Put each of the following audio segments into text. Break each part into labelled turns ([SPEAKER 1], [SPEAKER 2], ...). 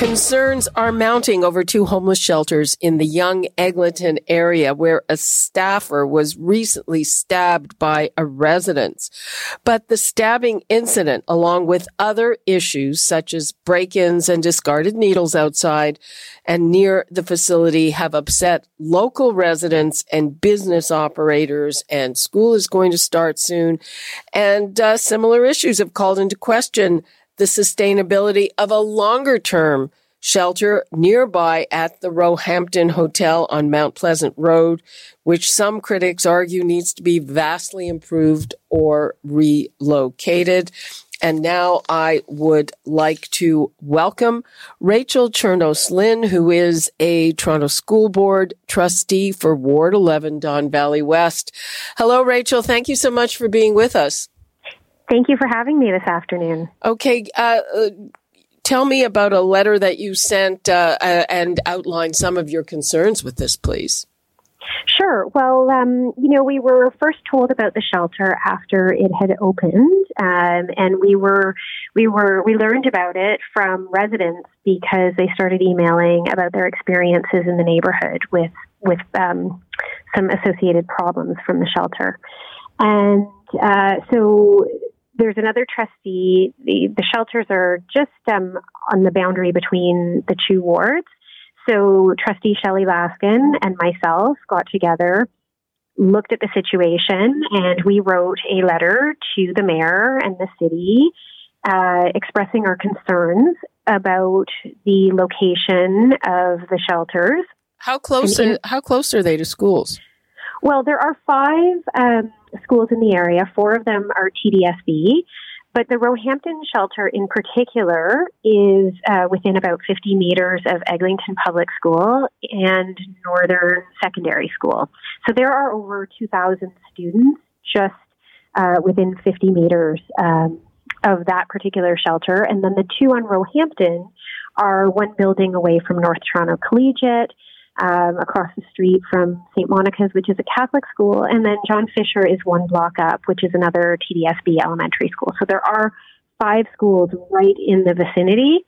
[SPEAKER 1] Concerns are mounting over two homeless shelters in the Yonge Eglinton area where a staffer was recently stabbed by a resident. But the stabbing incident, along with other issues such as break-ins and discarded needles outside and near the facility have upset local residents and business operators and school is going to start soon. And uh, similar issues have called into question the sustainability of a longer term shelter nearby at the Roehampton Hotel on Mount Pleasant Road, which some critics argue needs to be vastly improved or relocated. And now I would like to welcome Rachel Chernos Lin, who is a Toronto School Board trustee for Ward 11, Don Valley West. Hello, Rachel. Thank you so much for being with us.
[SPEAKER 2] Thank you for having me this afternoon.
[SPEAKER 1] Okay, uh, uh, tell me about a letter that you sent uh, uh, and outline some of your concerns with this, please.
[SPEAKER 2] Sure. Well, um, you know, we were first told about the shelter after it had opened, um, and we were we were we learned about it from residents because they started emailing about their experiences in the neighborhood with with um, some associated problems from the shelter, and uh, so there's another trustee. The, the shelters are just um, on the boundary between the two wards. So Trustee Shelley Laskin and myself got together, looked at the situation, and we wrote a letter to the mayor and the city uh, expressing our concerns about the location of the shelters.
[SPEAKER 1] How close? In, how close are they to schools?
[SPEAKER 2] Well, there are five um, schools in the area. Four of them are TDSB, but the Roehampton shelter in particular is uh, within about 50 meters of Eglinton Public School and Northern Secondary School. So there are over 2,000 students just uh, within 50 meters um, of that particular shelter. And then the two on Roehampton are one building away from North Toronto Collegiate um, across the street from St. Monica's, which is a Catholic school, and then John Fisher is one block up, which is another TDSB elementary school. So there are five schools right in the vicinity.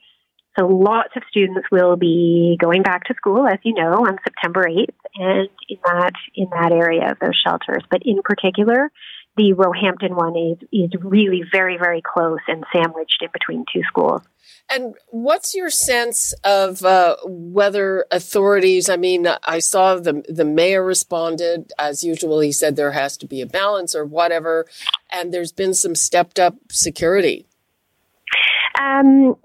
[SPEAKER 2] So lots of students will be going back to school, as you know, on September 8th, and in that in that area of those shelters. But in particular, the Roehampton one is is really very very close and sandwiched in between two schools.
[SPEAKER 1] And what's your sense of uh, whether authorities? I mean, I saw the the mayor responded as usual. He said there has to be a balance or whatever, and there's been some stepped up security.
[SPEAKER 2] Um,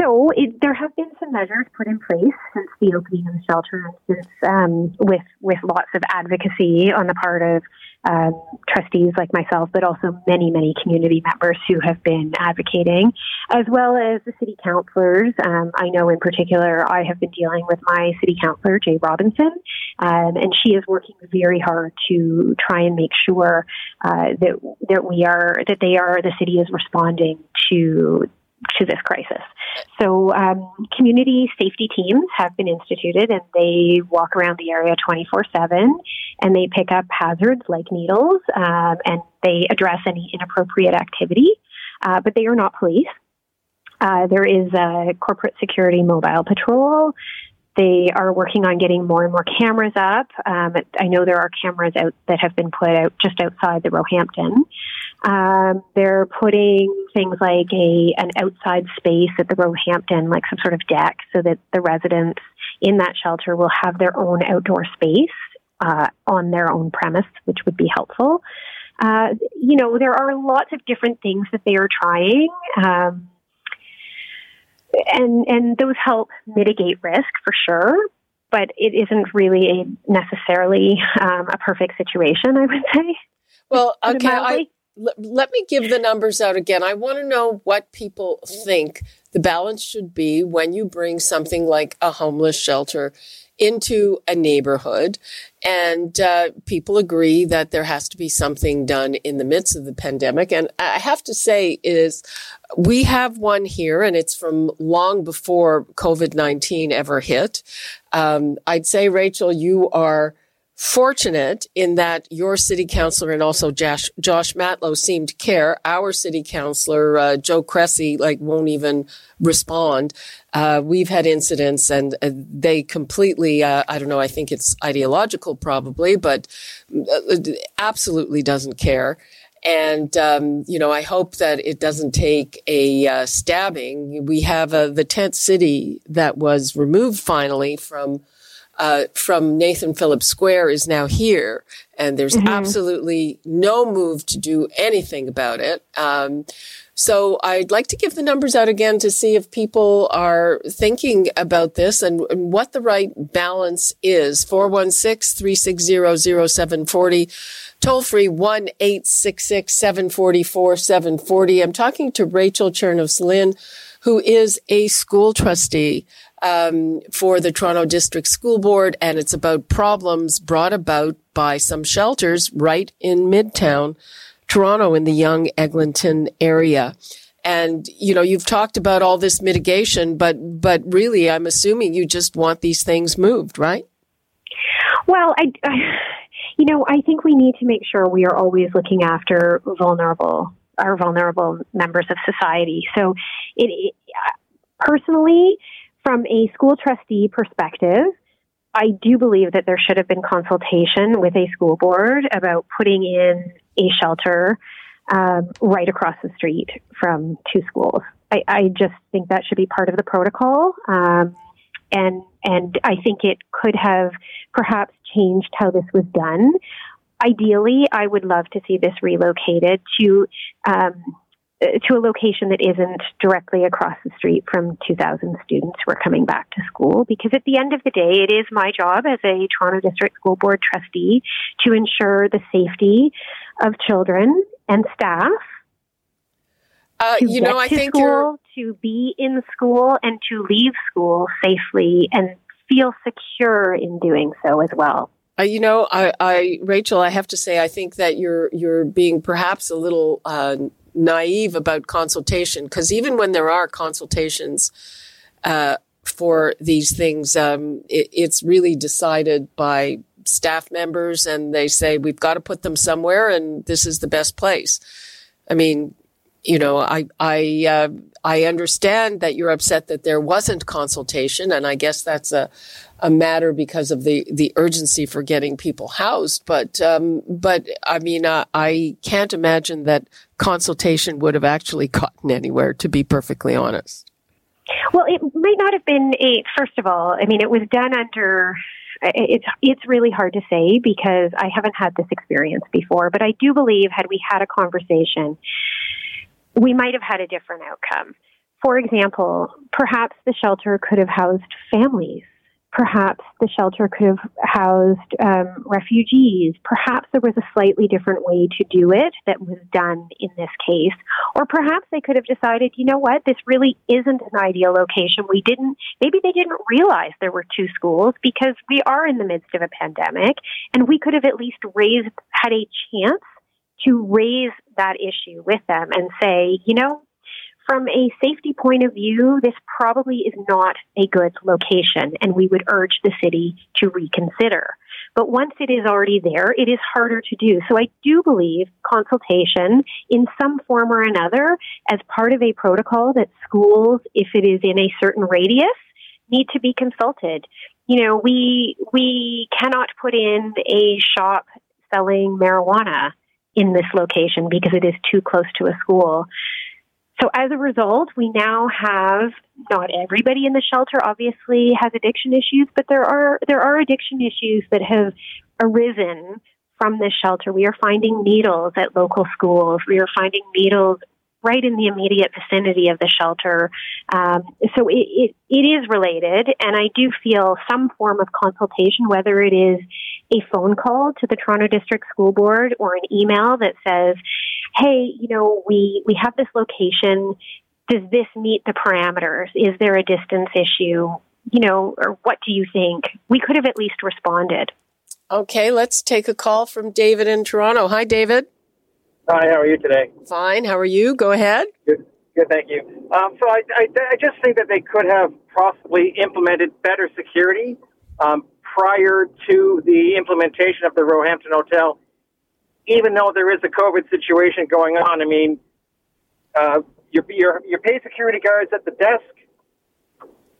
[SPEAKER 2] so it, there have been some measures put in place since the opening of the shelter, since um, with with lots of advocacy on the part of um, trustees like myself, but also many many community members who have been advocating, as well as the city councilors. Um, I know in particular, I have been dealing with my city councilor Jaye Robinson, um, and she is working very hard to try and make sure uh, that that we are that they are the city is responding to to this crisis. So, um, community safety teams have been instituted and they walk around the area 24 7 and they pick up hazards like needles um, and they address any inappropriate activity, uh, but they are not police. Uh, there is a corporate security mobile patrol. They are working on getting more and more cameras up. Um, I know there are cameras out that have been put out just outside the Roehampton. Um, they're putting things like a an outside space at the Roehampton, like some sort of deck, so that the residents in that shelter will have their own outdoor space uh, on their own premise, which would be helpful. Uh, you know, there are lots of different things that they are trying. Um, and and those help mitigate risk for sure, but it isn't really a necessarily um, a perfect situation. I would say.
[SPEAKER 1] Well, okay, I, let me give the numbers out again. I want to know what people think the balance should be when you bring something like a homeless shelter into a neighborhood. And uh, people agree that there has to be something done in the midst of the pandemic. And i have to say is we have one here and it's from long before covid-19 ever hit. Um, i'd say rachel you are fortunate in that your city councilor and also Josh, Josh Matlow seem to care. Our city councilor, uh, Joe Cressy, like won't even respond. Uh, we've had incidents and uh, they completely, uh, I don't know, I think it's ideological probably, but uh, absolutely doesn't care. And, um, you know, I hope that it doesn't take a uh, stabbing. We have the tent city that was removed finally from uh, from Nathan Phillips Square is now here, and there's mm-hmm. absolutely no move to do anything about it. Um, so I'd like to give the numbers out again to see if people are thinking about this and, and what the right balance is. 416-360-0740, toll free 1-866-744-740. I'm talking to Rachel Chernos-Lin, who is a school trustee um, for the Toronto District School Board, and it's about problems brought about by some shelters right in Midtown Toronto in the Yonge Eglinton area. And, you know, you've talked about all this mitigation, but, but really, I'm assuming you just want these things moved, right?
[SPEAKER 2] Well, I, I you know, I think we need to make sure we are always looking after vulnerable, our vulnerable members of society. So it, it personally, from a school trustee perspective, I do believe that there should have been consultation with a school board about putting in a shelter um, right across the street from two schools. I, I, just think that should be part of the protocol, um, and and I think it could have perhaps changed how this was done. Ideally, I would love to see this relocated to um, to a location that isn't directly across the street from 2,000 students who are coming back to school. Because at the end of the day, it is my job as a Toronto District School Board trustee to ensure the safety of children and staff.
[SPEAKER 1] Uh, you know, I think
[SPEAKER 2] school, to be in school and to leave school safely and feel secure in doing so as well.
[SPEAKER 1] Uh, you know, I, I, Rachel, I have to say, I think that you're you're being perhaps a little uh, naive about consultation because even when there are consultations uh, for these things, um, it, it's really decided by staff members, and they say we've got to put them somewhere, and this is the best place. I mean, you know, I I uh, I understand that you're upset that there wasn't consultation, and I guess that's a a matter because of the the urgency for getting people housed. But um, but I mean, uh, I can't imagine that consultation would have actually gotten anywhere. To be perfectly honest.
[SPEAKER 2] Well, it might not have been a. First of all, I mean, it was done under it's it's really hard to say because I haven't had this experience before, but I do believe had we had a conversation we might have had a different outcome. For example, perhaps the shelter could have housed families. Perhaps the shelter could have housed um, refugees. Perhaps there was a slightly different way to do it that was done in this case. Or perhaps they could have decided, you know what, this really isn't an ideal location. We didn't, maybe they didn't realize there were two schools because we are in the midst of a pandemic and we could have at least raised, had a chance to raise that issue with them and say, you know, from a safety point of view, this probably is not a good location, and we would urge the city to reconsider. But once it is already there, it is harder to do. So I do believe consultation in some form or another as part of a protocol that schools, if it is in a certain radius, need to be consulted. You know, we we cannot put in a shop selling marijuana in this location because it is too close to a school. So as a result, we now have not everybody in the shelter obviously has addiction issues, but there are there are addiction issues that have arisen from this shelter. We are finding needles at local schools. We are finding needles right in the immediate vicinity of the shelter. Um, so it, it, it is related, and I do feel some form of consultation, whether it is a phone call to the Toronto District School Board or an email that says, "Hey, you know, we we have this location." does this meet the parameters? Is there a distance issue? You know, or what do you think? We could have at least responded.
[SPEAKER 1] Okay, let's take a call from David in Toronto. Hi, David.
[SPEAKER 3] Hi, how are you today?
[SPEAKER 1] Fine. How are you? Go ahead.
[SPEAKER 3] Good, good thank you. Um, so I, I, I, just think that they could have possibly implemented better security um, prior to the implementation of the Roehampton Hotel. Even though there is a COVID situation going on, I mean, uh, your, your, your pay security guards at the desk,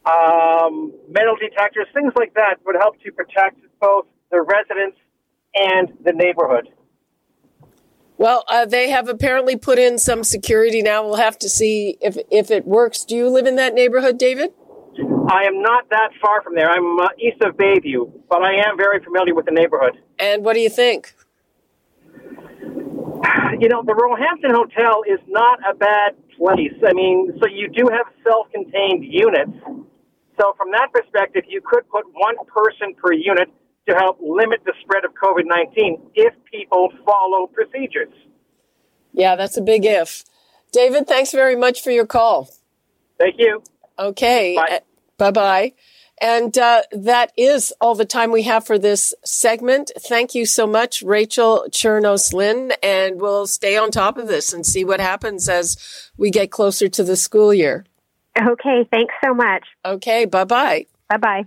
[SPEAKER 3] um, metal detectors, things like that would help to protect both the residents and the neighborhood.
[SPEAKER 1] Well, uh, they have apparently put in some security now. We'll have to see if if it works. Do you live in that neighborhood, David?
[SPEAKER 3] I am not that far from there. I'm uh, east of Bayview, but I am very familiar with the neighborhood.
[SPEAKER 1] And what do you think?
[SPEAKER 3] You know, the Roehampton Hotel is not a bad place. I mean, so you do have self-contained units. So from that perspective, you could put one person per unit to help limit the spread of COVID 19 if people follow procedures.
[SPEAKER 1] Yeah, that's a big if. David, thanks very much for your call.
[SPEAKER 3] Thank you.
[SPEAKER 1] Okay. Bye bye. And uh, that is all the time we have for this segment. Thank you so much, Rachel Chernos Lin, and we'll stay on top of this and see what happens as we get closer to the school year.
[SPEAKER 2] Okay, thanks so much.
[SPEAKER 1] Okay, bye bye.
[SPEAKER 2] Bye bye.